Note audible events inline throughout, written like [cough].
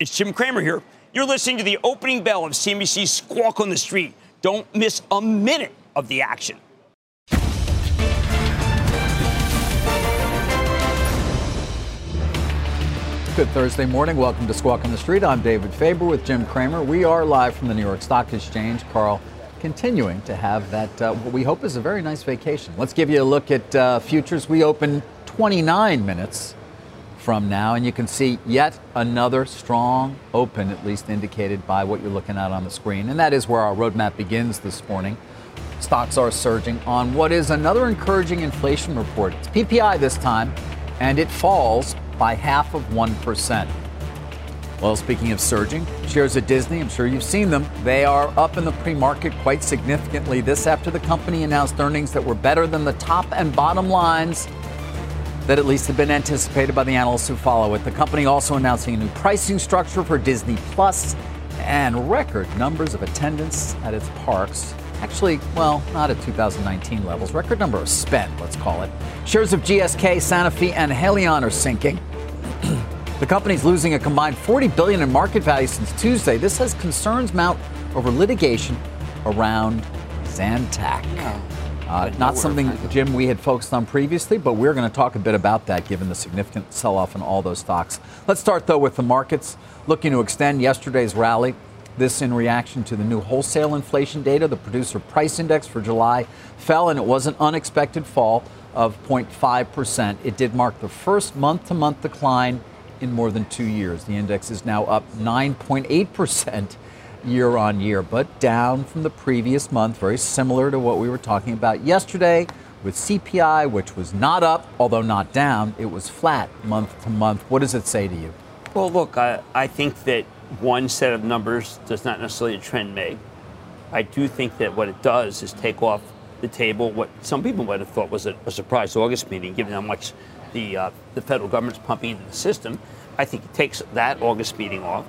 It's Jim Cramer here. You're listening to the opening bell of CNBC's Squawk on the Street. Don't miss a minute of the action. Good Thursday morning. Welcome to Squawk on the Street. I'm David Faber with Jim Cramer. We are live from the New York Stock Exchange. Carl continuing to have that, uh, what we hope is a very nice vacation. Let's give you a look at uh, futures. We open 29 minutes from now, and you can see yet another strong open, at least indicated by what you're looking at on the screen. And that is where our roadmap begins this morning. Stocks are surging on what is another encouraging inflation report. It's PPI this time, and it falls by half of 1%. Well, speaking of surging, shares of Disney, I'm sure you've seen them. They are up in the pre market quite significantly. This after the company announced earnings that were better than the top and bottom lines that at least have been anticipated by the analysts who follow it. The company also announcing a new pricing structure for Disney Plus and record numbers of attendance at its parks. Actually, well, not at 2019 levels. Record number of spend, let's call it. Shares of GSK, Sanofi, and Haleon are sinking. [clears throat] the company's losing a combined 40 billion in market value since Tuesday. This has concerns mount over litigation around Zantac. Oh. Uh, not something, Jim, we had focused on previously, but we're going to talk a bit about that given the significant sell off in all those stocks. Let's start, though, with the markets looking to extend yesterday's rally. This in reaction to the new wholesale inflation data. The producer price index for July fell, and it was an unexpected fall of 0.5%. It did mark the first month to month decline in more than two years. The index is now up 9.8% year on year, but down from the previous month, very similar to what we were talking about yesterday with CPI, which was not up, although not down. It was flat month to month. What does it say to you? Well, look, I, I think that one set of numbers does not necessarily a trend make. I do think that what it does is take off the table what some people might have thought was a, a surprise August meeting, given how much the uh, the federal government's pumping into the system. I think it takes that August meeting off.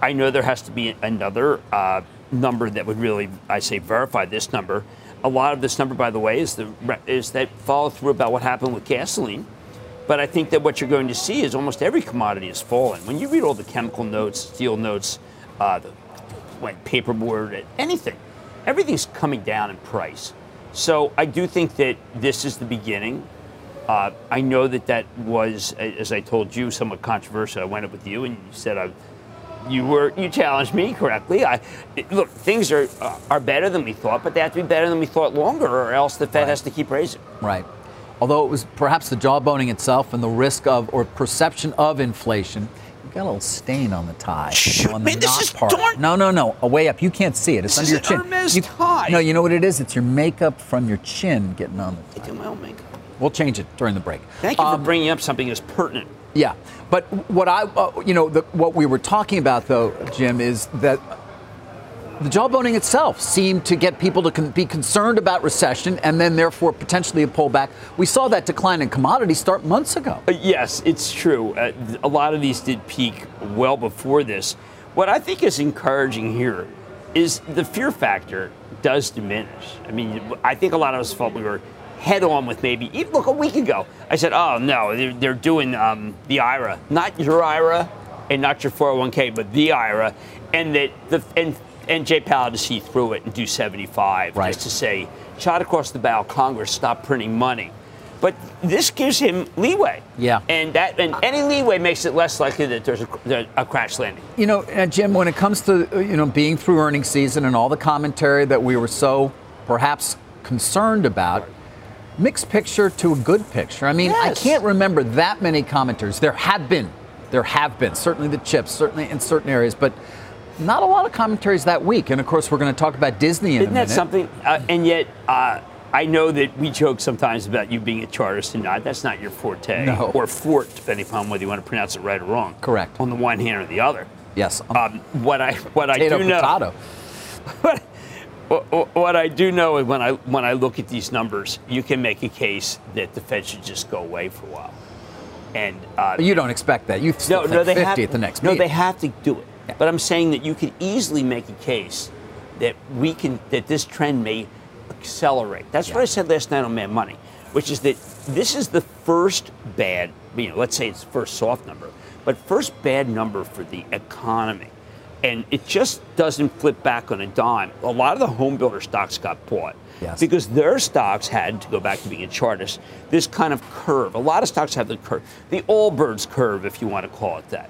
I know there has to be another uh, number that would really, I say, verify this number. A lot of this number, by the way, is the is that follow through about what happened with gasoline. But I think that what you're going to see is almost every commodity is falling. When you read all the chemical notes, steel notes, uh, the when paperboard, anything, everything's coming down in price. So I do think that this is the beginning. Uh, I know that that was, as I told you, somewhat controversial. I went up with you, and you said I, you were you challenged me correctly. I look, things are are better than we thought, but they have to be better than we thought longer, or else the Fed Right. has to keep raising. Right. Although it was perhaps the jawboning itself and the risk of or perception of inflation. You got a little stain on the tie. on the man, this is part. darn- No, no, no. Away up. You can't see it. It's This under your chin. Hermes You- tie. No, you know what it is? It's your makeup from your chin getting on the I do my own makeup. We'll change it during the break. Thank you Um, for bringing up something as pertinent. Yeah, but what I, uh, you know, the, what we were talking about though, Jim, is that the jawboning itself seemed to get people to con- be concerned about recession and then therefore potentially a pullback. We saw that decline in commodities start months ago. Uh, Yes, it's true. Uh, a lot of these did peak well before this. What I think is encouraging here is the fear factor does diminish. I mean, I think a lot of us felt we were head on with maybe, even look, a week ago, I said, oh, no, they're, they're doing um, the IRA, not your IRA and not your 401k, but the IRA. And that the, and, and Jay Powell to see through it and do 75 Right. just to say, shot across the bow, Congress, stop printing money. But this gives him leeway. Yeah. And that and any leeway makes it less likely that there's a, a crash landing. You know, uh, Jim, when it comes to uh, you know being through earnings season and all the commentary that we were so perhaps concerned about, mixed picture to a good picture. I mean, I can't remember that many commenters. There have been, there have been certainly the chips, certainly in certain areas, but not a lot of commentaries that week. And of course, we're going to talk about Disney in Isn't that something? Uh, and yet, uh, I know that we joke sometimes about you being a chartist and not. That's not your forte. No. Or fort, depending upon whether you want to pronounce it right or wrong. Correct. On the one hand or the other. Yes. Um, what I what potato, I do know. potato. [laughs] What, what I do know is when I when I look at these numbers, you can make a case that the Fed should just go away for a while. And uh, you don't expect that. You still no, no, they 50 have at the next no, meeting. they have to do it. Yeah. But I'm saying that you could easily make a case that we can that this trend may accelerate. That's what I said last night on Mad Money, which is that this is the first bad, you know, let's say it's the first soft number, but first bad number for the economy. And it just doesn't flip back on a dime. A lot of the home builder stocks got bought Yes. because their stocks had to go back to being a chartist. This kind of curve. A lot of stocks have the curve, the Allbirds curve, if you want to call it that,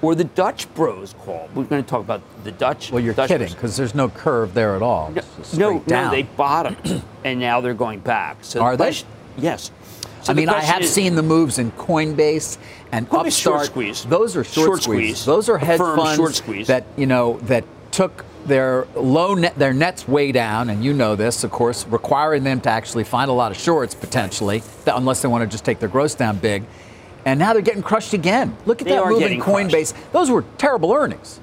or the Dutch Bros call. We're going to talk about the Dutch. well, you're Dutch kidding because there's no curve there at all. No, no, no, they bottomed, [clears throat] and now they're going back. So the Are they? question- Yes. So I mean, I have is- seen the moves in Coinbase and Coinbase short Upstart. squeeze. Those are short, Short squeeze. Those are hedge funds that you know that took their low net, their nets way down, and you know this, of course, requiring them to actually find a lot of shorts potentially, that, unless they want to just take their gross down big. And now they're getting crushed again. Look at They that move in Coinbase. Those were terrible earnings.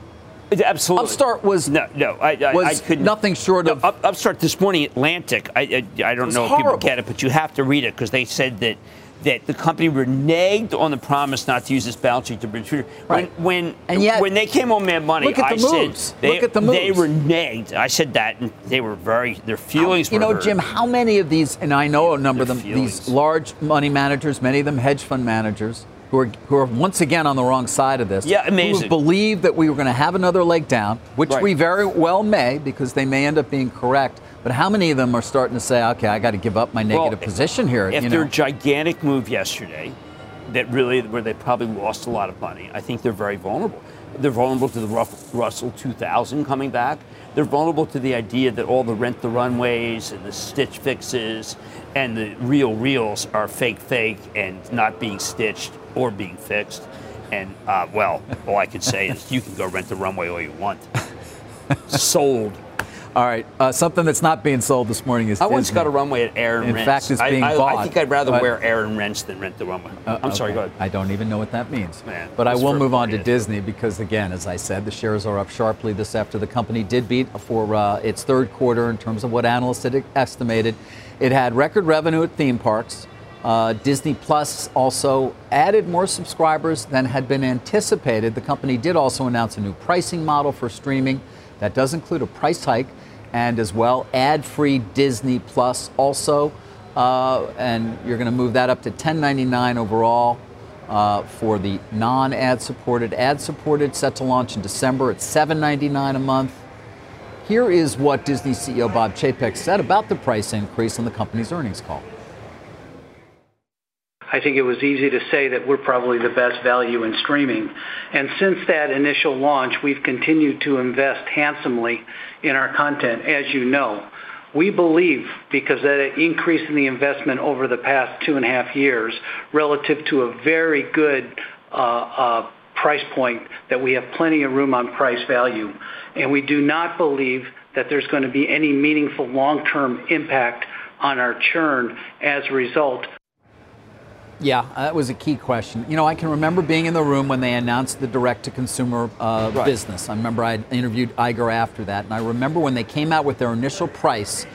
Absolutely. Upstart was- no, no. I, I, was I couldn't. nothing short No, of- Up, Upstart this morning, Atlantic. I, I, I don't know if people get it, but you have to read it because they said that that the company reneged on the promise not to use this balance sheet to retreat. Right. When when And yet- when they came on Mad Money, Look at I the said moves. they Look at the moves. they reneged. I said that, and they were very their feelings were. You know, hurt. Jim, how many of these, and I know a number of Their them, these large money managers, many of them hedge fund managers, who are, who are once again on the wrong side of this. Yeah, Who amazing. have believed that we were going to have another leg down, which Right. we very well may, because they may end up being correct. But how many of them are starting to say, okay, I got to give up my negative Well, position here? After you know? a gigantic move yesterday, that really where they probably lost a lot of money, I think they're very vulnerable. They're vulnerable to the Russell 2000 coming back. They're vulnerable to the idea that all the rent the runways and the stitch fixes and the RealReals are fake fake and not being stitched or being fixed. And uh, well, all I can say is you can go rent the runway all you want. Sold. All right, uh, something that's not being sold this morning is I once got a runway at Aaron In Rents. fact, it's I- being I, bought, I think I'd rather but- wear and Rents than rent the runway. Uh, I'm sorry, go ahead. I don't even know what that means. Man, but I will move on to. Disney because, again, as I said, the shares are up sharply this after the company did beat for uh, its third quarter in terms of what analysts had estimated. It had record revenue at theme parks. Uh, Disney Plus also added more subscribers than had been anticipated. The company did also announce a new pricing model for streaming that does include a price hike and as well ad-free Disney Plus also. Uh, and you're going to move that up to 10.99 overall uh, for the non-ad supported. Ad supported set to launch in December at 7.99 a month. Here is what Disney CEO Bob Chapek said about the price increase on the company's earnings call. I think it was easy to say that we're probably the best value in streaming. And since that initial launch, we've continued to invest handsomely in our content, as you know. We believe, because that increase in the investment over the past two and a half years, relative to a very good uh, uh, price point, that we have plenty of room on price value. And we do not believe that there's going to be any meaningful long-term impact on our churn as a result Yeah, that was a key question. You know, I can remember being in the room when they announced the direct-to-consumer uh, Right. business. I remember I interviewed Iger after that, and I remember when they came out with their initial price.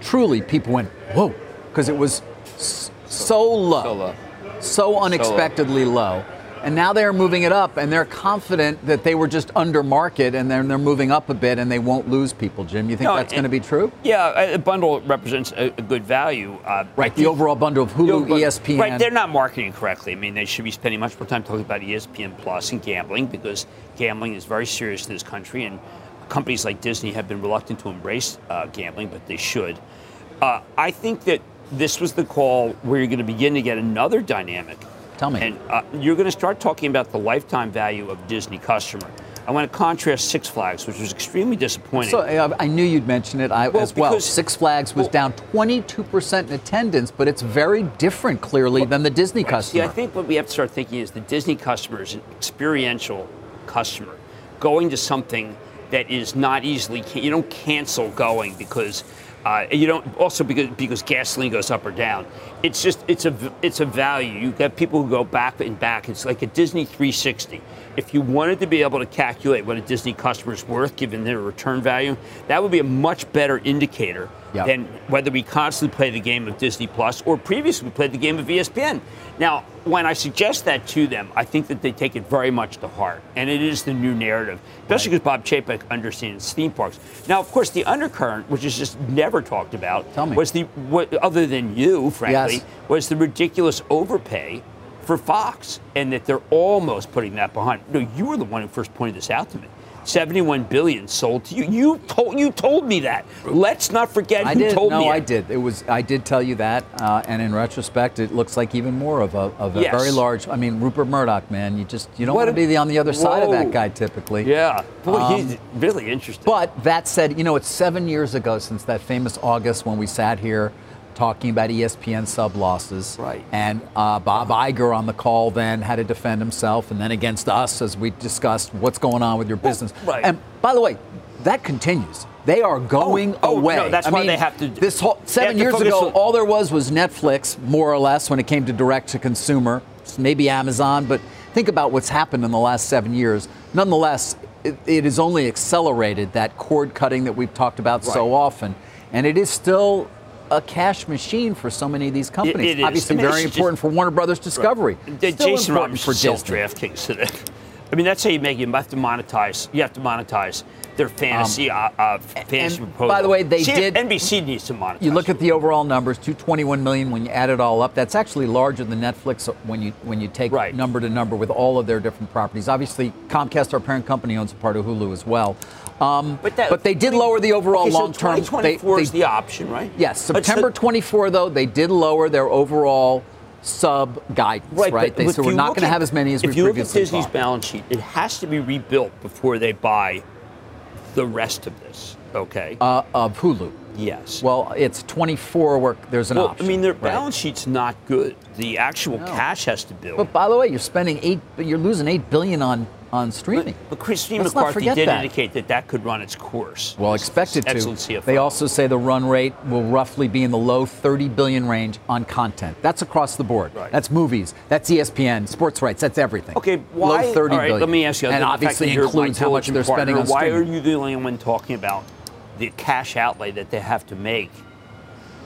Truly, people went whoa, because it was so low, So low. so unexpectedly low. And now they're moving it up, and they're confident that they were just under market, and then they're moving up a bit, and they won't lose people. Jim, you think No, that's going to be true? Yeah, a bundle represents a, a good value. Uh, Right, the overall bundle of the Hulu, overall- ESPN. Right, they're not marketing correctly. I mean, they should be spending much more time talking about ESPN Plus and gambling because gambling is very serious in this country, and companies like Disney have been reluctant to embrace uh, gambling, but they should. Uh, I think that this was the call where you're going to begin to get another dynamic. Tell me. And uh, you're going to start talking about the lifetime value of Disney customer. I want to contrast Six Flags, which was extremely disappointing. So uh, I knew you'd mention it I, Well, as well. because- Six Flags was well- down 22% in attendance, but it's very different, clearly, than the Disney customer. See, I think what we have to start thinking is the Disney customer is an experiential customer, going to something that is not easily you don't cancel going because uh, you don't also because because gasoline goes up or down. It's just it's a it's a value. You get people who go back and back. It's like a Disney 360. if you wanted to be able to calculate what a Disney customer is worth given their return value, that would be a much better indicator Yep. than whether we constantly play the game of Disney Plus or previously we played the game of ESPN. Now, when I suggest that to them, I think that they take it very much to heart, and it is the new narrative, especially because Bob Chapek understands theme parks. Now, of course, the undercurrent, which is just never talked about, Tell me. was the what, other than you, frankly, Yes. was the ridiculous overpay for Fox, and that they're almost putting that behind. No, you were the one who first pointed this out to me. 71 billion sold to you. You told you told me that. Let's not forget I who did. told no, me. I did. It was. I did tell you that, uh, and in retrospect, it looks like even more of a of a Yes. very large. I mean, Rupert Murdoch, man. You just you don't What want to be the, on the other side of that guy typically. Yeah, boy, Um, he's really interesting. But that said, you know, it's seven years ago since that famous August when we sat here talking about ESPN sub losses. Right. And uh, Bob Iger on the call then had to defend himself, and then against us as we discussed what's going on with your business. right. And by the way, that continues. They are going oh, away. no, that's I why mean, they have to- This whole seven years ago, on- all there was was Netflix, more or less, when it came to direct to consumer. Maybe Amazon, but think about what's happened in the last seven years. Nonetheless, it, it has only accelerated that cord cutting that we've talked about so often, and it is still a cash machine for so many of these companies. it is. Obviously, I mean, very it's just- important for Warner Brothers Discovery. The Still Jason important for Disney. DraftKings today. I mean, that's how you make it. You have to monetize. You have to monetize their fantasy, uh, uh, fantasy and proposal. by the way, they See, did- NBC needs to monetize. You look at the overall numbers, 221 million when you add it all up. That's actually larger than Netflix when you when you take Right. number to number with all of their different properties. Obviously, Comcast, our parent company, owns a part of Hulu as well. Um, But, that, they did lower the overall okay, so long term. 2024 is the option, right? Yes, September so- 24 though they did lower their overall sub guidance. Right, but they said we're not going to have as many as we previously If you look at Disney's thought. balance sheet, it has to be rebuilt before they buy the rest of this. Okay. uh, of Hulu. Yes. Well, it's 24 where there's an Well, option. I mean, their right? balance sheet's not good. The actual No. cash has to build. But by the way, you're spending eight. You're losing eight billion on on streaming. But Christine Let's McCarthy did that. indicate that that could run its course. Well, expected to. Excellent CFO. They also say the run rate will roughly be in the low 30 billion range on content. That's across the board. Right. That's movies. That's ESPN, sports rights. That's everything. Okay, why? Low 30 all right, billion. let me ask you. And obviously includes how much they're spending partner, on Why streaming. are you the only one talking about the cash outlay that they have to make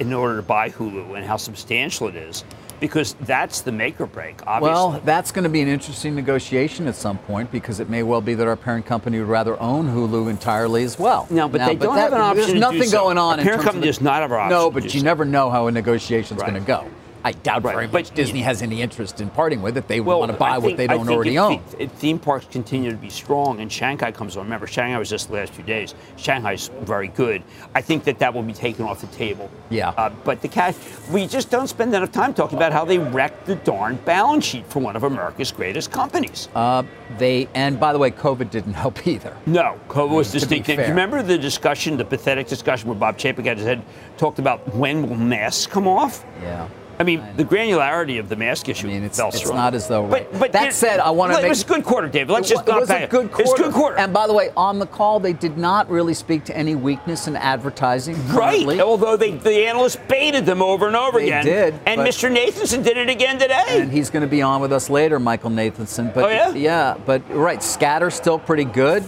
in order to buy Hulu and how substantial it is? Because that's the make or break. Obviously. Well, that's going to be an interesting negotiation at some point because it may well be that our parent company would rather own Hulu entirely as well. No, but they don't that- have an option There's nothing so. going on. Our parent company the- does not have an No, option to but you so. never know how a negotiation's Right. going to go. I doubt Right, very but much Disney you- has any interest in parting with it. They well, want to buy I what they don't think already if own. If theme parks continue to be strong and Shanghai comes on, remember Shanghai was just the last few days. Shanghai's very good. I think that that will be taken off the table. Yeah. Uh, but the cash, we just don't spend enough time talking about how they wrecked the darn balance sheet for one of America's greatest companies. Uh, they and by the way, COVID didn't [laughs] help either. No, COVID was be distinct. Do you remember the discussion, the pathetic discussion where Bob Chapek had his head talked about when will masks come off? Yeah. I mean, the granularity of the mask issue I mean, it's- it's not as though- But, but That it- said, I wanna make. It make- was a good quarter, David. Let's It just it was a good quarter. It's a good quarter. And by the way, on the call, they did not really speak to any weakness in advertising. Right. currently. Although they, the analysts baited them over and over again. They again. did, And Mr. Nathanson did it again today. And he's going to be on with us later, Michael Nathanson. But Oh, yeah? yeah, but right, Scatter's still pretty good.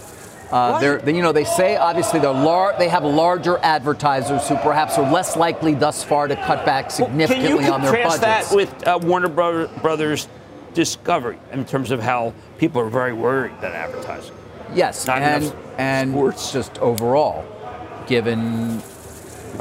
Uh, they're, they, you know, they say obviously they're lar- they have larger advertisers who perhaps are less likely thus far to cut back significantly Can you on their contrast budgets. that with uh, Warner Bro- Brothers Discovery in terms of how people are very worried about advertising? yes, not and and sports? just overall, given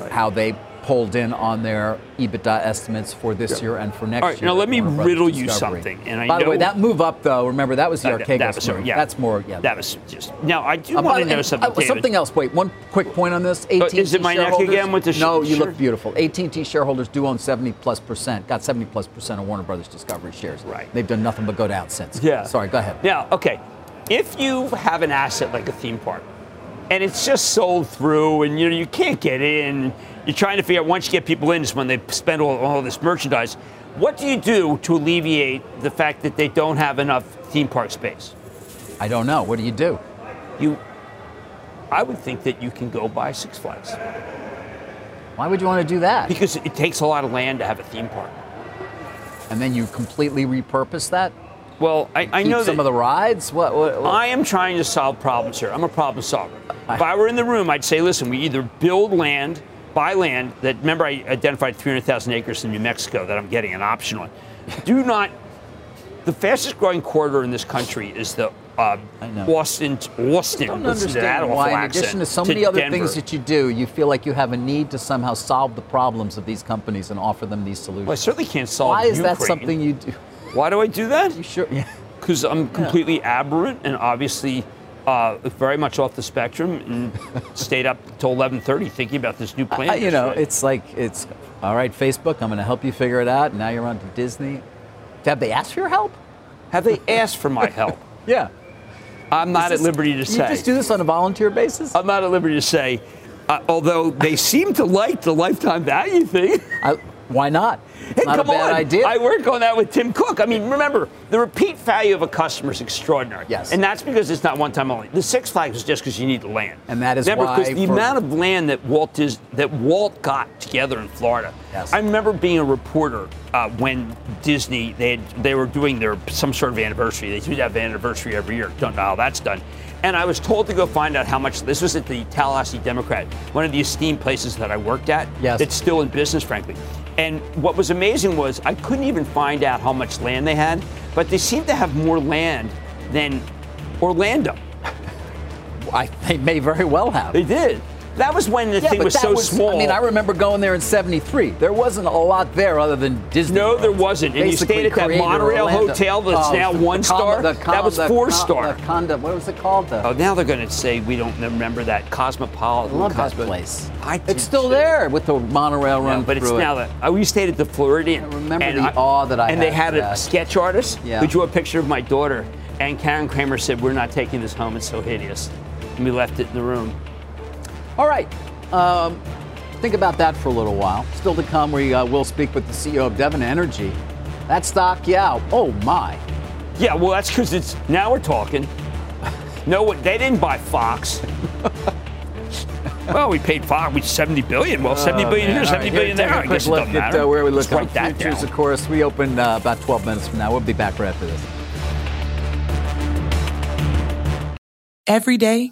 how they pulled in on their EBITDA estimates for this year and for next All right, year. now let me Warner Brothers riddle you Discovery. something, and I By the way, that move up though, remember that was the Uh, Archegos that was- move. yeah. That's more, yeah. That was just. Now, I do Uh, want to know something, uh, something else. Wait, one quick point on this. AT&T Uh, is it my neck again with the sh- No, you sure. look beautiful. AT&T shareholders do own 70 plus percent. Got 70 plus percent of Warner Brothers Discovery shares. Right. They've done nothing but go down since. Yeah. Sorry. Go ahead. Now, okay, if you have an asset like a theme park, and it's just sold through, and you know you can't get in, you're trying to figure out once you get people in is when they spend all, all this merchandise. What do you do to alleviate the fact that they don't have enough theme park space? I don't know. What do you do? You, I would think that you can go buy Six Flags Why would you want to do that? because it takes a lot of land to have a theme park. And then you completely repurpose that? Well, I, I know some of the rides. What, what, what? I am trying to solve problems here. I'm a problem solver. If I were in the room, I'd say, listen, we either build land, buy land that, remember, I identified 300,000 acres in New Mexico that I'm getting an option on. Do not, the fastest growing corridor in this country is the uh. Austin, Austin. I don't to understand why, in addition to so to many other Denver. things that you do, you feel like you have a need to somehow solve the problems of these companies and offer them these solutions. Well, I certainly can't solve why is that something you do? Why do I do that? You sure? Yeah. because I'm completely aberrant and obviously uh, very much off the spectrum and [laughs] stayed up till 11:30 thinking about this new plan. I- you know, it's like it's all right. Facebook, I'm going to help you figure it out. Now you're on to Disney. Have they asked for your help? have they asked for my help? [laughs] Yeah. I'm not This at liberty to say. You just do this on a volunteer basis. I'm not at liberty to say. Uh, although they seem to like the lifetime value thing. I, why not? It's Hey, not come a bad on. idea. I work on that with Tim Cook. I mean, remember, the repeat value of a customer is extraordinary. Yes. And that's because it's not one time only. The Six Flags is just because you need the land. And that is remember, why because the amount of land that Walt is that Walt got together in Florida. Yes. I remember being a reporter uh, when Disney they had, they were doing their some sort of anniversary. They do have anniversary every year. Don't know how that's done. And I was told to go find out how much. This was at the Tallahassee Democrat, one of the esteemed places that I worked at. Yes. That's still in business, frankly. And what was amazing was I couldn't even find out how much land they had, but they seemed to have more land than Orlando. [laughs] I, they may very well have. They did. That was when the yeah, thing was that so small. I mean, I remember going there in '73. There wasn't a lot there other than Disney. No, there wasn't. And you stayed at that Monorail Orlando. hotel that's Oh, now one star? That was four con- star. The condo. What was it called? The Oh, now they're going to say we don't remember that Cosmopolitan. I love that Cosmo- place. I it's still too. there with the monorail Yeah, run but it's it. now that uh, we stayed at the Floridian. I remember and the awe that I and they had had a that. sketch artist Yeah. who drew a picture of my daughter, and Karen Cramer said, "We're not taking this home. It's so hideous." And we left it in the room. All right. Um, think about that for a little while. Still to come, we uh, will speak with the CEO of Devon Energy. That stock, yeah. Oh my. Yeah, well, that's because it's now we're talking. No, what they didn't buy Fox. [laughs] well, we paid Fox. We seventy billion. Well, seventy billion Oh, man. here, seventy right, billion there. a I quick guess it look doesn't at matter. uh, where we Let's look on that futures. down. Of course, we open uh, about 12 minutes from now. We'll be back right after this. Every day,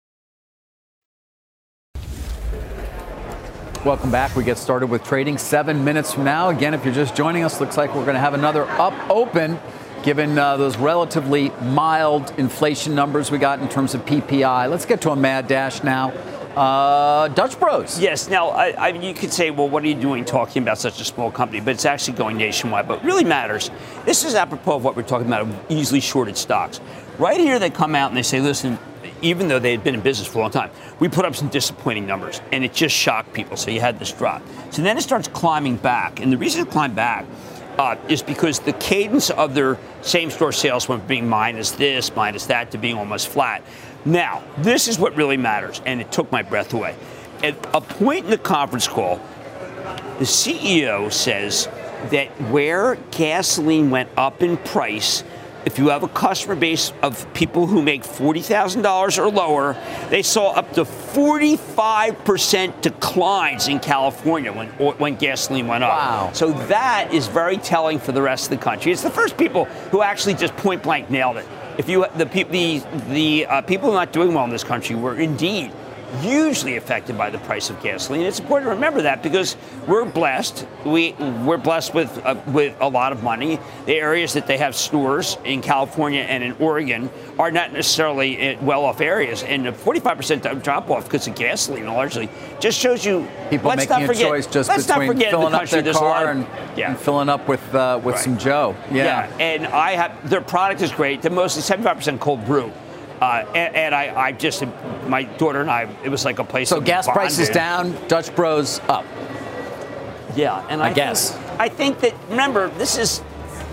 Welcome back. We get started with trading seven minutes from now. Again, if you're just joining us, looks like we're going to have another up open given uh, those relatively mild inflation numbers we got in terms of PPI. Let's get to a mad dash now. Uh, Dutch Bros. Yes. Now, I, I you could say, well, what are you doing talking about such a small company? But it's actually going nationwide. But really matters. This is apropos of what we're talking about easily shorted stocks. Right here, they come out and they say, listen, even though they had been in business for a long time, we put up some disappointing numbers, and it just shocked people. So you had this drop. So then it starts climbing back, and the reason it climbed back uh, is because the cadence of their same-store sales went from being minus this, minus that, to being almost flat. Now, this is what really matters, and it took my breath away. At a point in the conference call, the CEO says that where gasoline went up in price, if you have a customer base of people who make $40,000 or lower, they saw up to 45% declines in California when, when gasoline went up. Wow. So that is very telling for the rest of the country. It's the first people who actually just point blank nailed it. If you the the the uh, people not doing well in this country were indeed hugely affected by the price of gasoline. It's important to remember that because we're blessed. We we're blessed with uh, with a lot of money. The areas that they have stores in California and in Oregon are not necessarily well-off areas, and a 45% drop-off because of gasoline largely just shows you. People let's making not forget, a choice just let's between not forget filling the up country, their there's a car of- and, yeah. and filling up with uh, with Right. some Joe. Yeah. and I have their product is great. They're mostly 75% cold brew. Uh, and, and I, I just, my daughter and I, it was like a place. So gas prices down, Dutch Bros up. Yeah, and I I, think- guess. I think that remember this is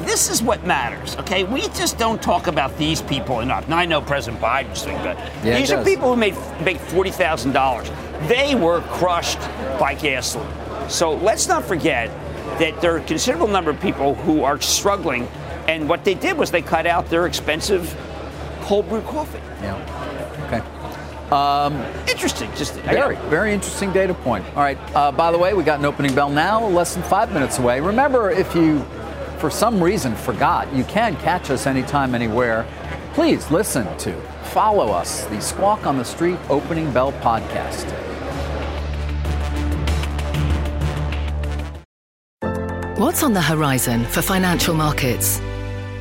this is what matters. Okay, we just don't talk about these people enough. Now I know President Biden's doing good. Yeah, these are people who made make forty thousand dollars. They were crushed by gasoline. So let's not forget that there are a considerable number of people who are struggling, and what they did was they cut out their expensive cold brew coffee. Yeah. Okay. Interesting. Just Very, very interesting data point. All right. Uh, by the way, we got an opening bell now, less than five minutes away. Remember, if you, for some reason, forgot, you can catch us anytime, anywhere. Please listen to, follow us, the Squawk on the Street Opening Bell podcast. What's on the horizon for financial markets?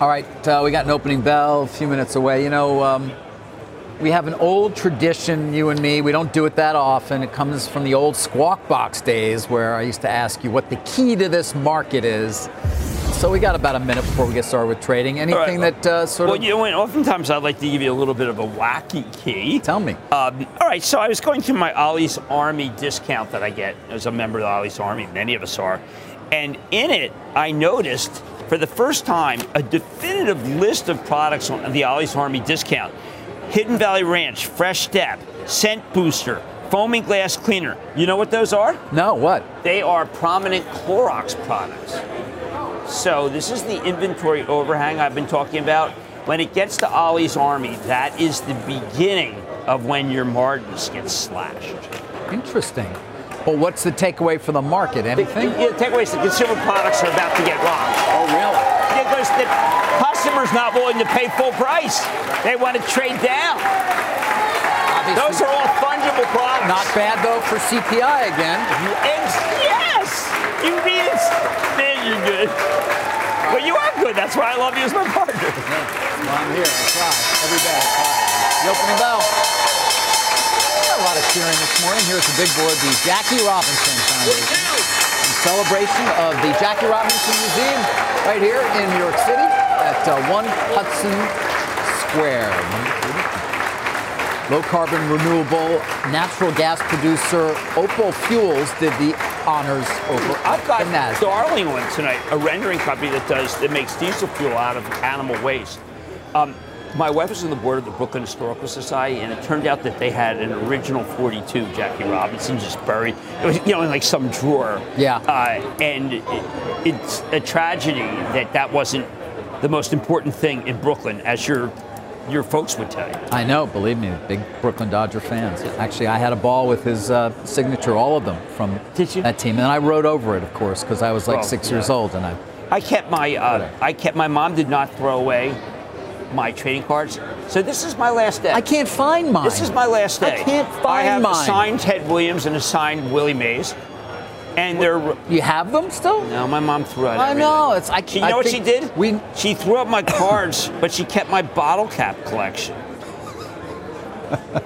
All right, uh, we got an opening bell a few minutes away. You know, um, we have an old tradition, you and me. We don't do it that often. It comes from the old squawk box days where I used to ask you what the key to this market is. So we got about a minute before we get started with trading. Anything right. that uh, sort Well, of. Well, you know, oftentimes I'd like to give you a little bit of a wacky key. Tell me. Um, all right, so I was going through my Ollie's Army discount that I get as a member of the Ollie's Army. Many of us are. And in it, I noticed for the first time a definitive list of products on the Ollie's Army discount Hidden Valley Ranch, Fresh Step, Scent Booster, Foaming Glass Cleaner. You know what those are? no, what? They are prominent Clorox products. So this is the inventory overhang I've been talking about. When it gets to Ollie's Army, that is the beginning of when your margins get slashed. Interesting. Well, what's the takeaway for the market? Anything? The, the takeaway is the consumer products are about to get robbed. Oh, really? Because the customer's not willing to pay full price. They want to trade down. Obviously, Those are all fungible products. not bad though for CPI again. Yes, you mean it's man, you're good. But you are good. That's why I love you as my partner. Well, I'm here. I try every day. I try. The opening bell. A lot of cheering this morning. Here's the big board, the Jackie Robinson Foundation. In celebration of the Jackie Robinson Museum right here in New York City at uh, 1 Hudson Square. Low carbon, renewable, natural gas producer Opal Fuels did the honors over I've got the Darling one tonight, a rendering company that does that makes diesel fuel out of animal waste. Um, my wife was on the board of the Brooklyn Historical Society, and it turned out that they had an original 42 Jackie Robinson just buried. It was, you know, in like some drawer. Yeah. Uh, and it, it's a tragedy that that wasn't the most important thing in Brooklyn, as your your folks would tell you. I know, believe me, big Brooklyn Dodger fans. Actually, I had a ball with his uh, signature, all of them from Did you? that team, and I wrote over it, of course, because I was like Oh, six yeah. years old, and I. I kept my uh, I kept my mom did not throw away my trading cards, so this is my last day. I can't find mine. This is my last day. I can't find mine. I have mine. signed Ted Williams and a signed Willie Mays, and they're. You have them still? No, my mom threw out. I everything. know. It's I. She, you I know what she did? We. She threw out my cards, but she kept my bottle cap collection. [laughs]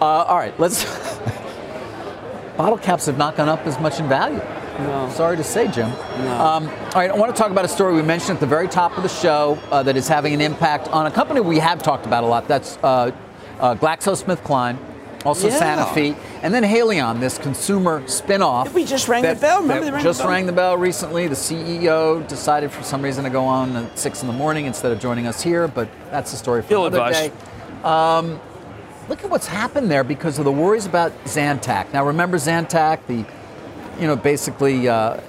Uh, all right, let's. [laughs] Bottle caps have not gone up as much in value. No. Sorry to say, Jim. No. Um, all right, I want to talk about a story we mentioned at the very top of the show uh, that is having an impact on a company we have talked about a lot. That's uh, uh, GlaxoSmithKline also yeah. Sanofi, and then Haleon, this consumer spinoff. We just rang that, the bell. Remember rang just the rang the bell recently. The CEO decided for some reason to go on at six in the morning instead of joining us here, but that's the story for Ill another advice. day. Um, look at what's happened there because of the worries about Zantac. Now, remember Zantac, the you know basically. Uh,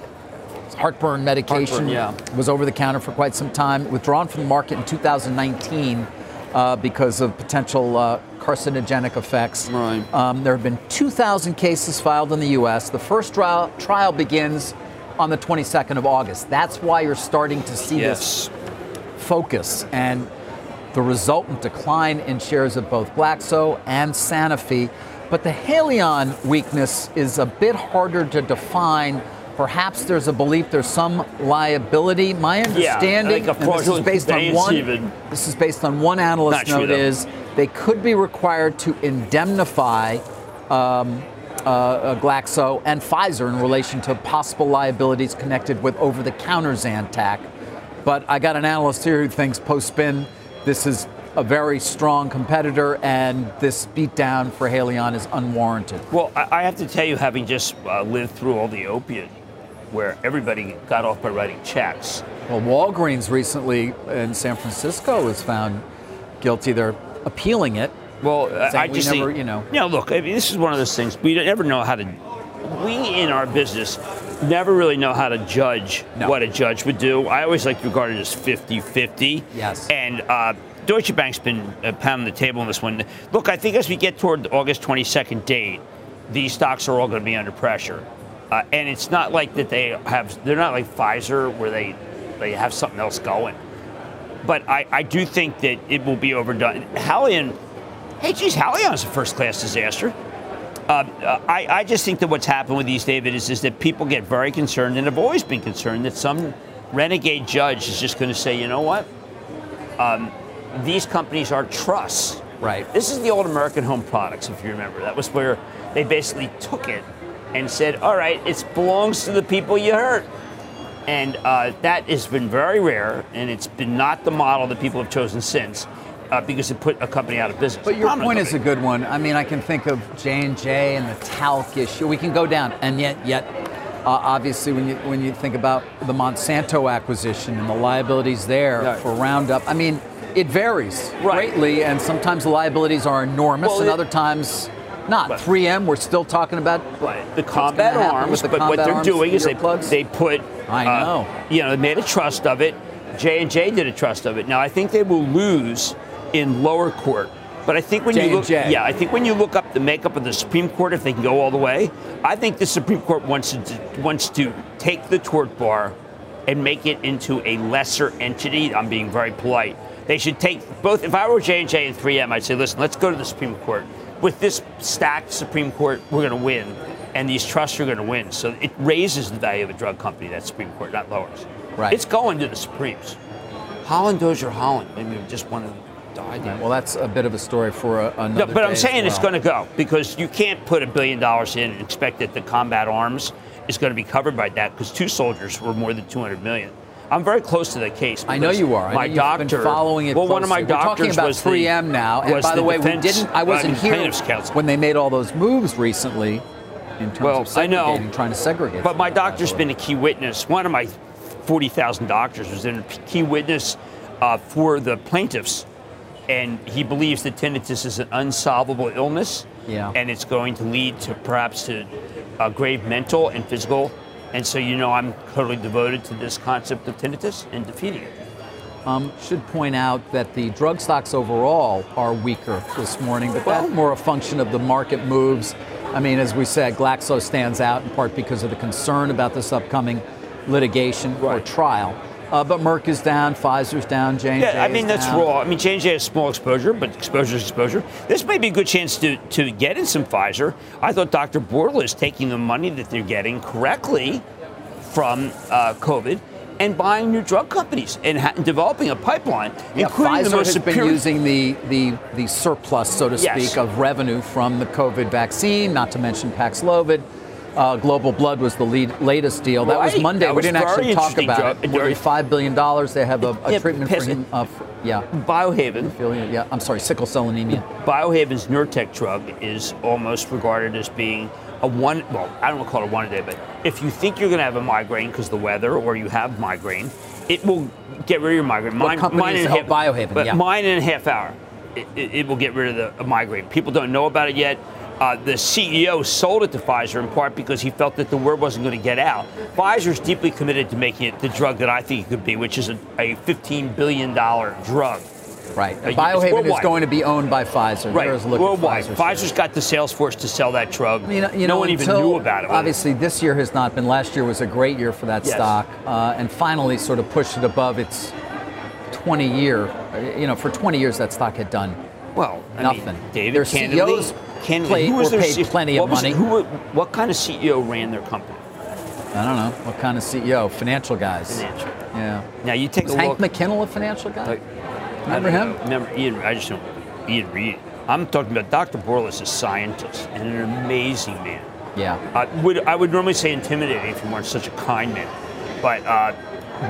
heartburn medication heartburn, yeah. was over the counter for quite some time, withdrawn from the market in 2019 uh, because of potential uh, carcinogenic effects. Right. Um, there have been 2,000 cases filed in the U.S. The first trial, trial begins on the 22nd of August. That's why you're starting to see yes. this focus and the resultant decline in shares of both Glaxo and Sanofi. But the Haleon weakness is a bit harder to define Perhaps there's a belief there's some liability. My understanding, yeah, this is based on one. Even. This is based on one analyst Not note. Is they could be required to indemnify um, uh, Glaxo and Pfizer in relation to possible liabilities connected with over-the-counter Zantac. But I got an analyst here who thinks post-spin this is a very strong competitor, and this beatdown for Haleon is unwarranted. Well, I have to tell you, having just uh, lived through all the opiate where everybody got off by writing checks. Well, Walgreens recently in San Francisco was found guilty. They're appealing it. Well, I we just never, think, you know. Yeah, look, I mean, this is one of those things we never know how to. We in our business never really know how to judge no. what a judge would do. I always like to regard it as 50-50. Yes. And uh, Deutsche Bank's been uh, pounding the table on this one. Look, I think as we get toward the August 22nd date, these stocks are all going to be under pressure. Uh, and it's not like that they have, they're not like Pfizer where they, they have something else going. But I, I do think that it will be overdone. Haleon, hey, geez, Haleon's a first class disaster. Uh, I, I just think that what's happened with these, David, is, is that people get very concerned and have always been concerned that some renegade judge is just going to say, you know what? Um, these companies are trusts. Right. This is the old American Home Products, if you remember. That was where they basically took it and said, all right, it belongs to the people you hurt. And uh, that has been very rare, and it's been not the model that people have chosen since. Uh, because it put a company out of business. But your point is a good one. I mean, I can think of J and J and the talc issue. We can go down, and yet, yet, uh, obviously, when you when you think about the Monsanto acquisition and the liabilities there right. for Roundup, I mean, it varies right. greatly, and sometimes the liabilities are enormous, well, and it, other times not. 3M, we're still talking about right. the combat arms, the but combat what they're doing is they, plugs. they put, I know, uh, you know, they made a trust of it. J and J did a trust of it. Now I think they will lose in lower court. But I think when J you look, yeah, I think when you look up the makeup of the Supreme Court, if they can go all the way, I think the Supreme Court wants to wants to take the tort bar and make it into a lesser entity. I'm being very polite. They should take both. If I were J and J and 3M, I'd say, listen, let's go to the Supreme Court. With this stacked Supreme Court, we're going to win, and these trusts are going to win. So it raises the value of a drug company. That Supreme Court, not lowers. Right. It's going to the Supremes. Holland Dozier Holland. Maybe just one of them died. Well, that's a bit of a story for a, another. No, but I'm saying well. it's going to go because you can't put a billion dollars in and expect that the combat arms is going to be covered by that because two soldiers were more than 200 million. I'm very close to the case. I know you are. I my know doctor, been following it. Well, closely. one of my We're doctors talking about was 3M the, now. And by the, way, defense, we didn't. I wasn't uh, here counsel. when they made all those moves recently. In terms well, of I know, trying to segregate. But my doctor's been a key witness. One of my 40,000 doctors was a key witness uh, for the plaintiffs, and he believes that tinnitus is an unsolvable illness, yeah. and it's going to lead to perhaps to uh, grave mental and physical. And so, you know, I'm totally devoted to this concept of tinnitus and defeating it. Um, should point out that the drug stocks overall are weaker this morning, but that's more a function of the market moves. I mean, as we said, Glaxo stands out in part because of the concern about this upcoming litigation right. or trial. Uh, but Merck is down, Pfizer's down, J&J Yeah, I mean that's down. raw. I mean J&J has small exposure, but exposure is exposure. This may be a good chance to, to get in some Pfizer. I thought Dr. Bourla is taking the money that they're getting correctly from uh, COVID and buying new drug companies and, ha- developing a pipeline, yeah, including Pfizer the most has superior. been using the, the, the surplus, so to Yes. speak, of revenue from the COVID vaccine, not to mention Paxlovid, Uh, Global Blood was the lead, latest deal. That was Monday. That we was didn't actually talk about it. Than $5 billion. They have a, a Yeah, treatment for him. Uh, yeah. Biohaven, Yeah, I'm sorry, sickle cell anemia. Biohaven's Nurtec drug is almost regarded as being a one. Well, I don't want to call it a one a day, but if you think you're going to have a migraine because the weather, or you have migraine, it will get rid of your migraine. What mine is in? Oh, Biohaven, but yeah. mine in a half hour. It, it, it will get rid of the migraine. People don't know about it yet. Uh, the CEO sold it to Pfizer in part because he felt that the word wasn't going to get out. Pfizer's deeply committed to making it the drug that I think it could be, which is a, a $15 billion drug. Right. Uh, Biohaven is going to be owned by Pfizer. Right, There's a look worldwide. Pfizer's Pfizer's got the sales force to sell that drug. You know, no one even knew about it. Obviously, this year has not been. Last year was a great year for that Yes. stock, uh, and finally sort of pushed it above its 20 year. uh, You know, for 20 years that stock had done Well, I nothing. Mean, David, Their CEOs candidly, played- who was their paid C- plenty of money. it- who, were- what kind of CEO ran their company? I don't know what kind of CEO. Financial guys. Financial. Yeah. Now you take Was a Hank look. McKinnell a financial guy? Like, Remember him? Remember Ian? I just don't. Ian Read. I'm talking about Dr. Bourla is a scientist and an amazing man. Yeah. I would I would normally say intimidating if he weren't such a kind man, but uh,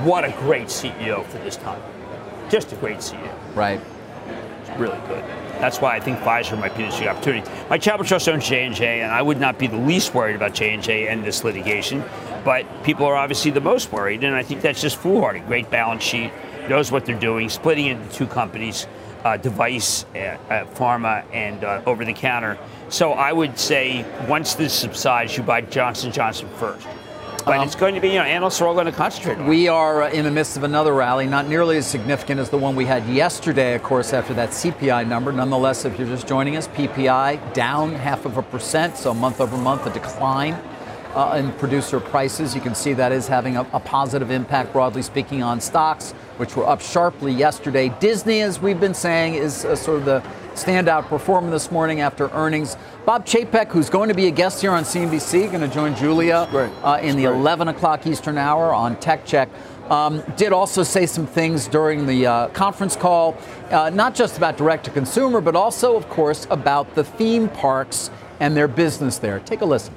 what a great CEO for this time. Just a great CEO. Right. It's really good. That's why I think Pfizer might be the big opportunity. My Chapel Trust owns J and J, and I would not be the least worried about J and this litigation. But people are obviously the most worried, and I think that's just foolhardy. Great balance sheet, knows what they're doing, splitting into two companies, uh, device, uh, uh, pharma, and uh, over the counter. So I would say once this subsides, you buy Johnson Johnson first. But Um, it's going to be, you know, analysts are all going to concentrate on. We are uh, in the midst of another rally, not nearly as significant as the one we had yesterday, of course, after that CPI number. Nonetheless, if you're just joining us, PPI down half of a percent, so month over month, a decline uh, in producer prices. You can see that is having a, a positive impact, broadly speaking, on stocks, which were up sharply yesterday. Disney, as we've been saying, is uh, sort of the standout performer this morning after earnings. Bob Chapek, who's going to be a guest here on CNBC, going to join Julia uh, in the 11 o'clock Eastern hour on Tech Check. Um, did also say some things during the uh, conference call, uh, not just about direct to consumer, but also, of course, about the theme parks and their business there. Take a listen.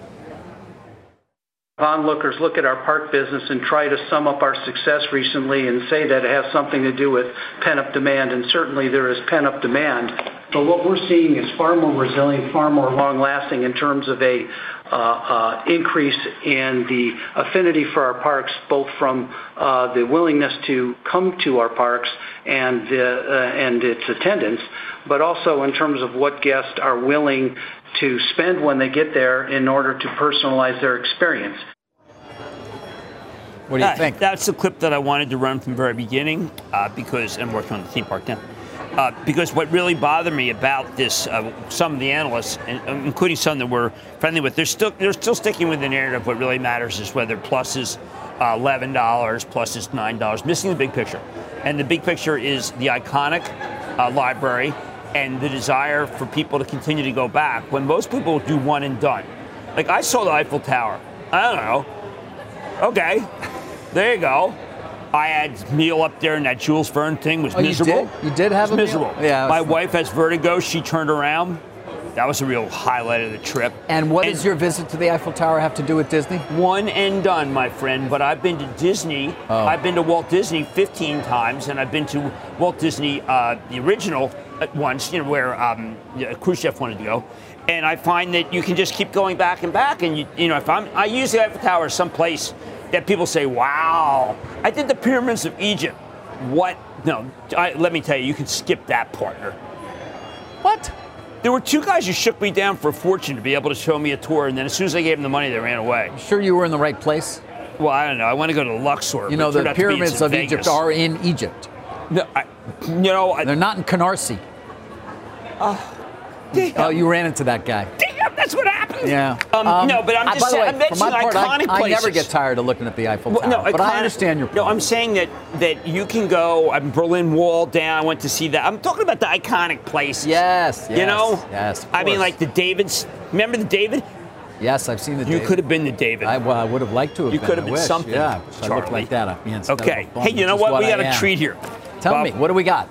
Onlookers look at our park business and try to sum up our success recently and say that it has something to do with pent-up demand, and certainly there is pent-up demand. But what we're seeing is far more resilient, far more long-lasting in terms of a uh, uh, increase in the affinity for our parks, both from uh, the willingness to come to our parks and its attendance, but also in terms of what guests are willing to spend when they get there in order to personalize their experience. What do you Uh, think? That's the clip that I wanted to run from the very beginning uh, because I'm working on the theme park now. Uh, because what really bothered me about this, uh, some of the analysts, and, including some that we're friendly with, they're still they're still sticking with the narrative. What really matters is whether plus is uh, eleven dollars, plus is nine dollars, missing the big picture. And the big picture is the iconic uh, library and the desire for people to continue to go back. When most people do one and done, like I saw the Eiffel Tower. I don't know. Okay, there you go. I had meal up there, and that Jules Verne thing was Oh, you miserable. did? You did have It a was meal? miserable. Yeah, it was My wife has vertigo. She turned around. That was a real highlight of the trip. And what And- does your visit to the Eiffel Tower have to do with Disney? one and done, my friend. But I've been to Disney. Oh. I've been to Walt Disney 15 times, and I've been to Walt Disney, uh, the original, at once. You know where um, yeah, Khrushchev wanted to go. And I find that you can just keep going back and back. And you, you know, if I'm, I use the Eiffel Tower as some place that people say, "Wow." I did the pyramids of Egypt. What? No, I, let me tell you, you can skip that partner. What? There were two guys who shook me down for a fortune to be able to show me a tour, and then as soon as I gave them the money, they ran away. Sure, you were in the right place. Well, I don't know. I want to go to Luxor. You know, the out to be in pyramids of Vegas. Egypt are in Egypt. No, I, you know, I, They're not in Canarsie. damn, Oh, you ran into that guy. damn, that's what happened. Yeah. Um, no, but I'm just saying. way, I'm mentioning my part, iconic I, I never get tired of looking at the Eiffel Well, Tower, no, but I understand your point. No, I'm saying that that you can go. I'm Berlin Wall down. I went to see that. I'm talking about the iconic places. Yes, You yes, know. yes, of I mean, like the Davids. Remember the David? Yes, I've seen the. You David. could have been the David. I, well, I would have liked to have You been. could have I been wish. something, Yeah, I I looked like that. I mean, okay. Hey, you know what? We got a treat here. Tell Bob, me, what do we got?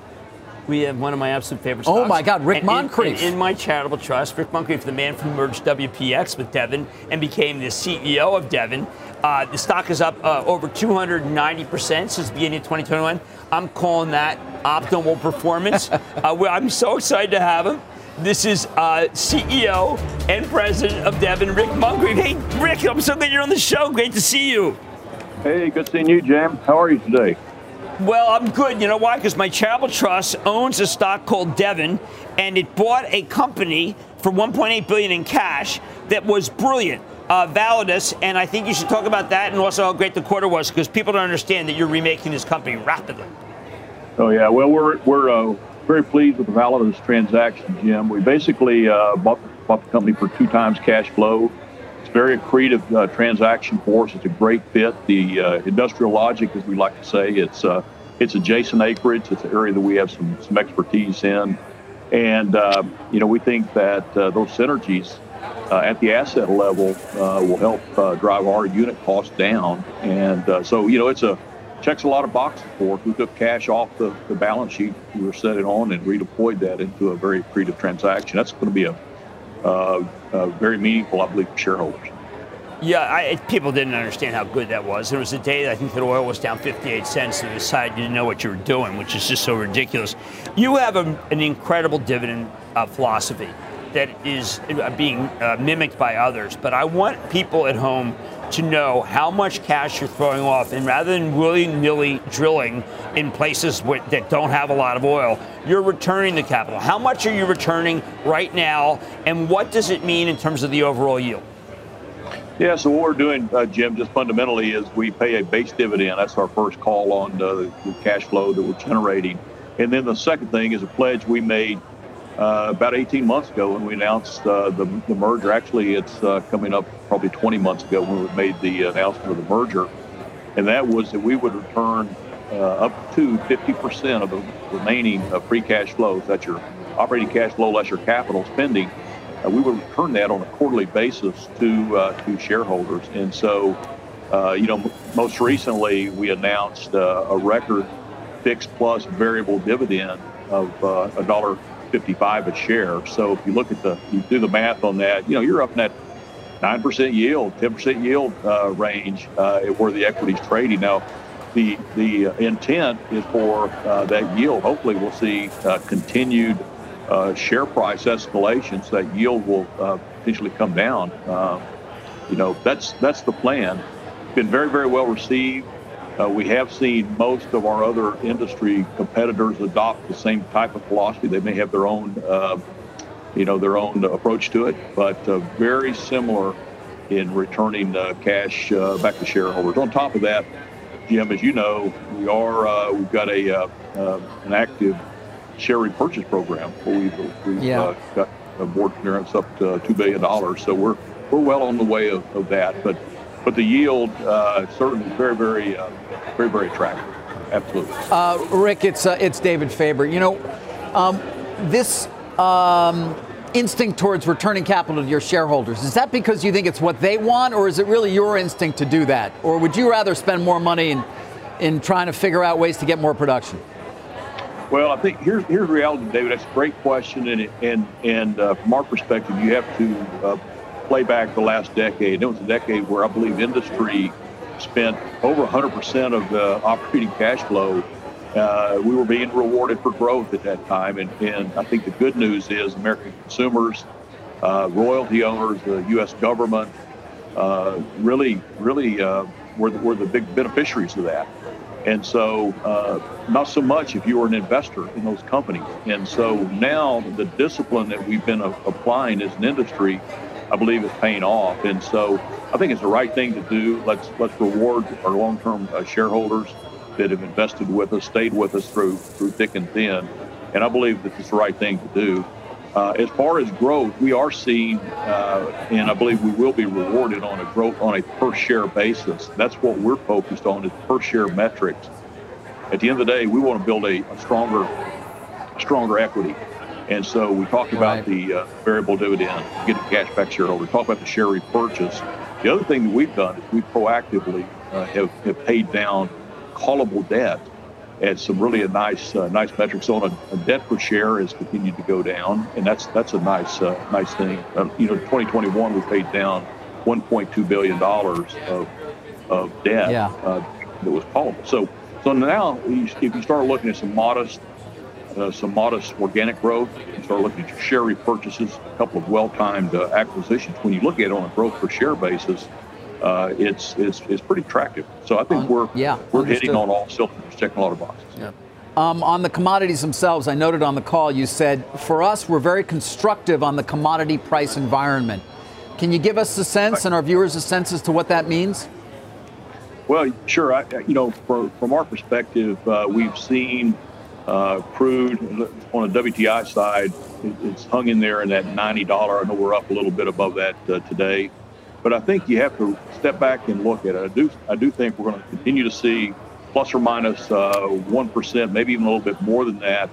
We have one of my absolute favorite Oh my God, Rick And in- Muncrief. In, in my charitable trust, Rick Muncrief, the man who merged WPX with Devon and became the CEO of Devon. Uh, the stock is up uh, over 290% since the beginning of 2021. I'm calling that optimal performance. [laughs] uh, well, I'm so excited to have him. This is uh, CEO and president of Devon, Rick Muncrief. Hey, Rick, I'm so glad you're on the show. Great to see you. Hey, good seeing you, Jim. How are you today? Well, I'm good. You know why? Because my charitable trust owns a stock called Devon, and it bought a company for 1.8 billion in cash that was brilliant. Uh, Validus, and I think you should talk about that and also how great the quarter was because people don't understand that you're remaking this company rapidly. Oh yeah, well we're we're uh, very pleased with the Validus transaction, Jim. We basically uh, bought, bought the company for two times cash flow. Very accretive uh, transaction for us. It's a great fit. The uh, industrial logic, as we like to say, it's uh, it's adjacent acreage. It's an area that we have some some expertise in, and uh, you know we think that uh, those synergies uh, at the asset level will help drive our unit cost down. And so, you know, it's a checks a lot of boxes for us. We took cash off the, the balance sheet we were setting on and redeployed that into a very accretive transaction. That's going to be a very meaningful, I believe, for shareholders. Yeah, I, people didn't understand how good that was. There was a day I think that oil was down 58 cents and they decided you didn't know what you were doing, which is just so ridiculous. You have a, an incredible dividend uh, philosophy that is uh, being uh, mimicked by others. But I want people at home to know how much cash you're throwing off. And rather than willy nilly drilling in places wh- that don't have a lot of oil, you're returning the capital. How much are you returning right now? And what does it mean in terms of the overall yield? Yeah, so what we're doing, uh, Jim, just fundamentally is we pay a base dividend. That's our first call on uh, the cash flow that we're generating. And then the second thing is a pledge we made uh, about 18 months ago when we announced uh, the, the merger. Actually, it's uh, coming up probably 20 months ago when we made the announcement of the merger. And that was that we would return uh, up to 50% of the remaining uh, free cash flow. That's your operating cash flow less your capital spending. Uh, we would return that on a quarterly basis to to shareholders. And so, you know, m- most recently we announced a record fixed plus variable dividend of a dollar 55 a share. So if you look at the, you do the math on that, you know, you're up in that 9% yield, 10% yield uh, range uh, where the equity's trading. Now, the the intent is for uh, that yield. Hopefully, we'll see uh, continued uh, share price escalation, so that yield will uh, potentially come down. you know, that's that's the plan. Been very very well received. Uh, we have seen most of our other industry competitors adopt the same type of philosophy. They may have their own, uh, you know, their own approach to it, but uh, very similar in returning uh, cash uh, back to shareholders. On top of that, Jim, as you know, we are uh, we've got a an active share repurchase program we've, we've Yeah. got a board clearance up to two billion dollars. So we're we're well on the way of, of that, but but the yield uh, certainly very, very, uh, very, very attractive. Absolutely. Uh, Rick, it's uh, it's David Faber. You know, um, this um, instinct towards returning capital to your shareholders is that because you think it's what they want, or is it really your instinct to do that, or would you rather spend more money in in trying to figure out ways to get more production? Well, I think here's here's reality, David. That's a great question, and and and uh, from our perspective, you have to uh, play back the last decade. It was a decade where I believe industry spent over 100% of the operating cash flow. Uh, we were being rewarded for growth at that time, and, and I think the good news is American consumers, uh, royalty owners, the U.S. government, uh, really, really uh, were, the, were the big beneficiaries of that. And so, uh, not so much if you were an investor in those companies. And so now the discipline that we've been applying as an industry, I believe is paying off. And so I think it's the right thing to do. Let's let's reward our long-term uh, shareholders that have invested with us, stayed with us through through thick and thin. And I believe that it's the right thing to do. Uh, as far as growth, we are seeing, uh, and I believe we will be rewarded on a growth on a per share basis. That's what we're focused on is per share metrics. At the end of the day, we want to build a, a stronger, stronger equity. And so we talked about Right. the uh, variable dividend, getting cash back shareholders. Talk about the share repurchase. The other thing that we've done is we proactively uh, have, have paid down callable debt at some really a nice uh, nice metrics on a, a, debt per share has continued to go down, and that's that's a nice uh, nice thing. Uh, you know, 2021 we paid down 1.2 billion dollars of of debt yeah. Uh, that was callable. So so now if you start looking at some modest uh, some modest organic growth, you start looking at your share repurchases, a couple of well-timed uh, acquisitions. When you look at it on a growth per share basis, uh, it's, it's it's pretty attractive. So I think we're yeah, we're understood. hitting on all cylinders, checking a lot of boxes. Yeah. Um, on the commodities themselves, I noted on the call you said for us we're very constructive on the commodity price environment. Can you give us a sense and our viewers a sense as to what that means? Well, sure. I, you know, for, from our perspective, uh, we've seen uh, crude on the WTI side, it, it's hung in there in that $90. I know we're up a little bit above that uh, today. But I think you have to step back and look at it. I do, I do think we're going to continue to see plus or minus uh, 1%, maybe even a little bit more than that,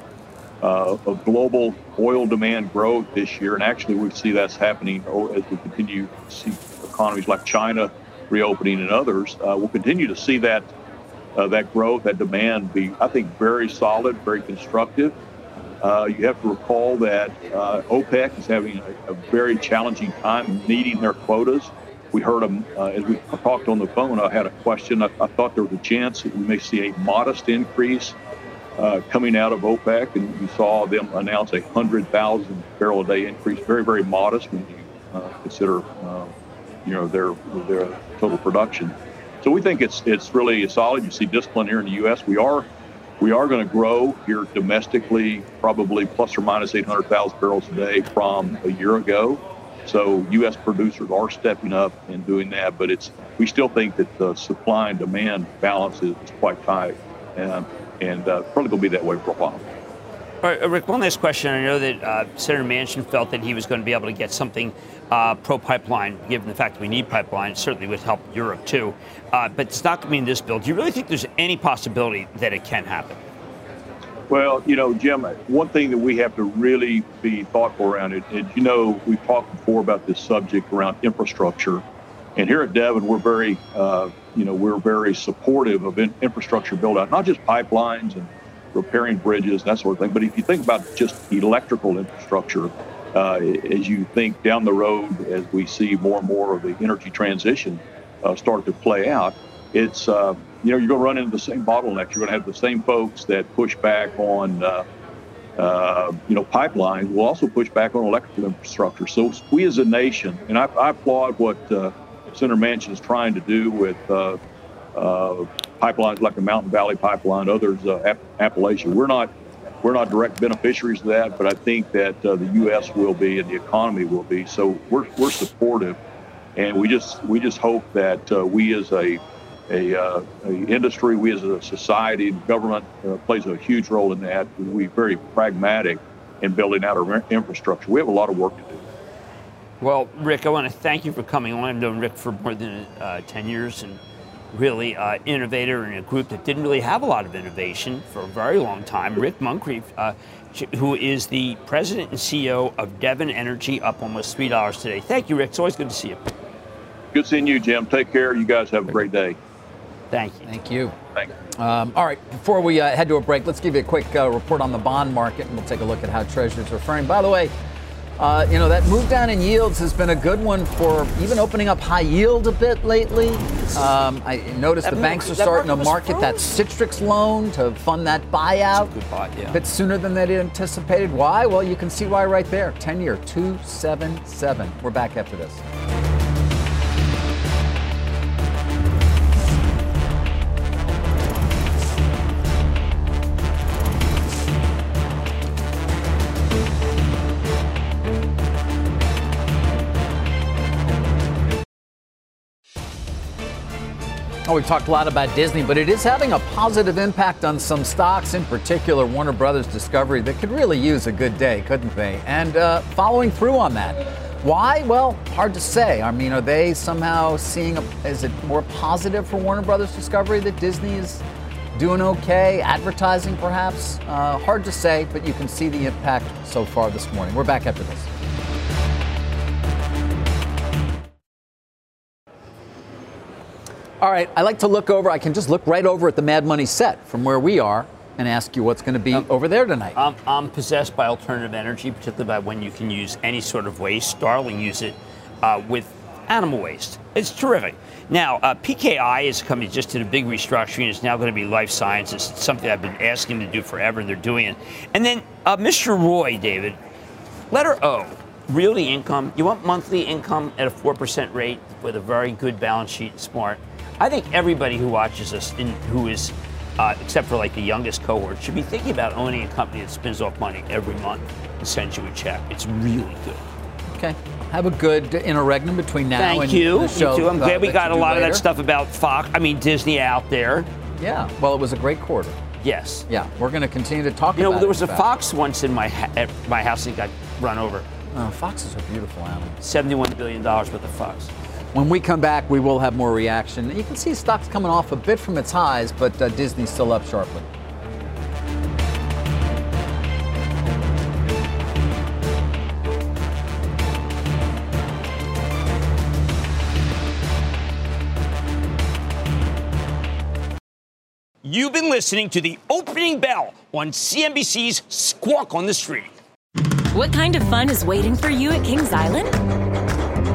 uh, of global oil demand growth this year. And actually, we see that's happening as we continue to see economies like China reopening and others. Uh, we'll continue to see that uh, that growth, that demand be, I think, very solid, very constructive. Uh, you have to recall that uh, OPEC is having a, a, very challenging time meeting their quotas. We heard them uh, as we talked on the phone. I had a question. I, I, thought there was a chance that we may see a modest increase uh, coming out of OPEC, and we saw them announce a hundred thousand barrel a day increase. Very, very modest when you uh, consider, uh, you know, their their total production. So we think it's it's really solid. You see discipline here in the U.S. We are we are going to grow here domestically, probably plus or minus 800,000 barrels a day from a year ago. So U.S. producers are stepping up and doing that, but it's we still think that the supply and demand balance is, quite tight, and and uh, probably going to be that way for a while. Right, Rick, one last question. I know that uh, Senator Manchin felt that he was going to be able to get something uh, pro pipeline, given the fact that we need pipeline. certainly would help Europe too. Uh, but it's not going to be in this bill. Do you really think there's any possibility that it can happen? Well, you know, Jim, one thing that we have to really be thoughtful around it, and you know, we've talked before about this subject around infrastructure. And here at Devon, we're very, uh, you know, we're very supportive of in- infrastructure build out, not just pipelines and repairing bridges, that sort of thing. But if you think about just electrical infrastructure, uh, as you think down the road, as we see more and more of the energy transition uh, start to play out, it's uh, you know you're going to run into the same bottlenecks. You're going to have the same folks that push back on uh, uh, you know pipelines will also push back on electrical infrastructure. So we as a nation, and I, I applaud what uh, Senator Manchin is trying to do with pipelines like the Mountain Valley Pipeline, others, uh, Appalachia. We're not we're not direct beneficiaries of that, but I think that uh, the U.S. will be and the economy will be. So we're we're supportive, and we just we just hope that uh, we as a a, uh, a, industry, we as a society, government uh, plays a huge role in that. We're very pragmatic in building out our infrastructure. We have a lot of work to do. Well, Rick, I want to thank you for coming on. I've known Rick for more than uh, 10 years, and really uh, innovator in a group that didn't really have a lot of innovation for a very long time. Rick Muncrief, uh, who is the president and CEO of Devon Energy, up almost three dollars today. Thank you, Rick. It's always good to see you. Good seeing you, Jim. Take care. You guys have a great day. Thank you. Thank you. Thanks. Um, all right, before we uh, head to a break, let's give you a quick uh, report on the bond market, and we'll take a look at how Treasuries are faring. By the way, uh, you know, that move down in yields has been a good one for even opening up high yield a bit lately. Um, I noticed that the banks are starting to market that Citrix loan to fund that buyout buy, yeah. a bit sooner than they anticipated. Why? Well, you can see why right there. 10 year, 277. We're back after this. Oh, we've talked a lot about Disney, but it is having a positive impact on some stocks, in particular Warner Brothers Discovery, that could really use a good day, couldn't they? And uh, following through on that. Why? Well, hard to say. I mean, are they somehow seeing, a, is it more positive for Warner Brothers Discovery that Disney is doing okay? Advertising, perhaps? Uh, hard to say, but you can see the impact so far this morning. We're back after this. All right, I like to look over. I can just look right over at the Mad Money set from where we are and ask you what's going to be um, over there tonight. I'm, I'm, possessed by alternative energy, particularly by when you can use any sort of waste. Starling use it uh, with animal waste. It's terrific. Now, uh, PKI is a company just did a big restructuring. It's now going to be life sciences. It's something I've been asking them to do forever, and they're doing it. And then uh, Mr. Roy, David, letter O, realty income. You want monthly income at a 4% rate with a very good balance sheet, and smart. I think everybody who watches us, in, who is, uh, except for like the youngest cohort, should be thinking about owning a company that spins off money every month and sends you a check. It's really good. Okay. Have a good interregnum between now Thank and you. the show. You too. I'm glad we got a lot later. of that stuff about Fox. I mean Disney out there. Yeah. Well, it was a great quarter. Yes. Yeah. We're going to continue to talk. About it. You know, there was a Fox once in my ha- at my house that got run over. Oh, foxes are beautiful animals. Seventy-one billion dollars worth of fox. When we come back, we will have more reaction. You can see stocks coming off a bit from its highs, but uh, Disney's still up sharply. You've been listening to the opening bell on CNBC's Squawk on the Street. What kind of fun is waiting for you at Kings Island?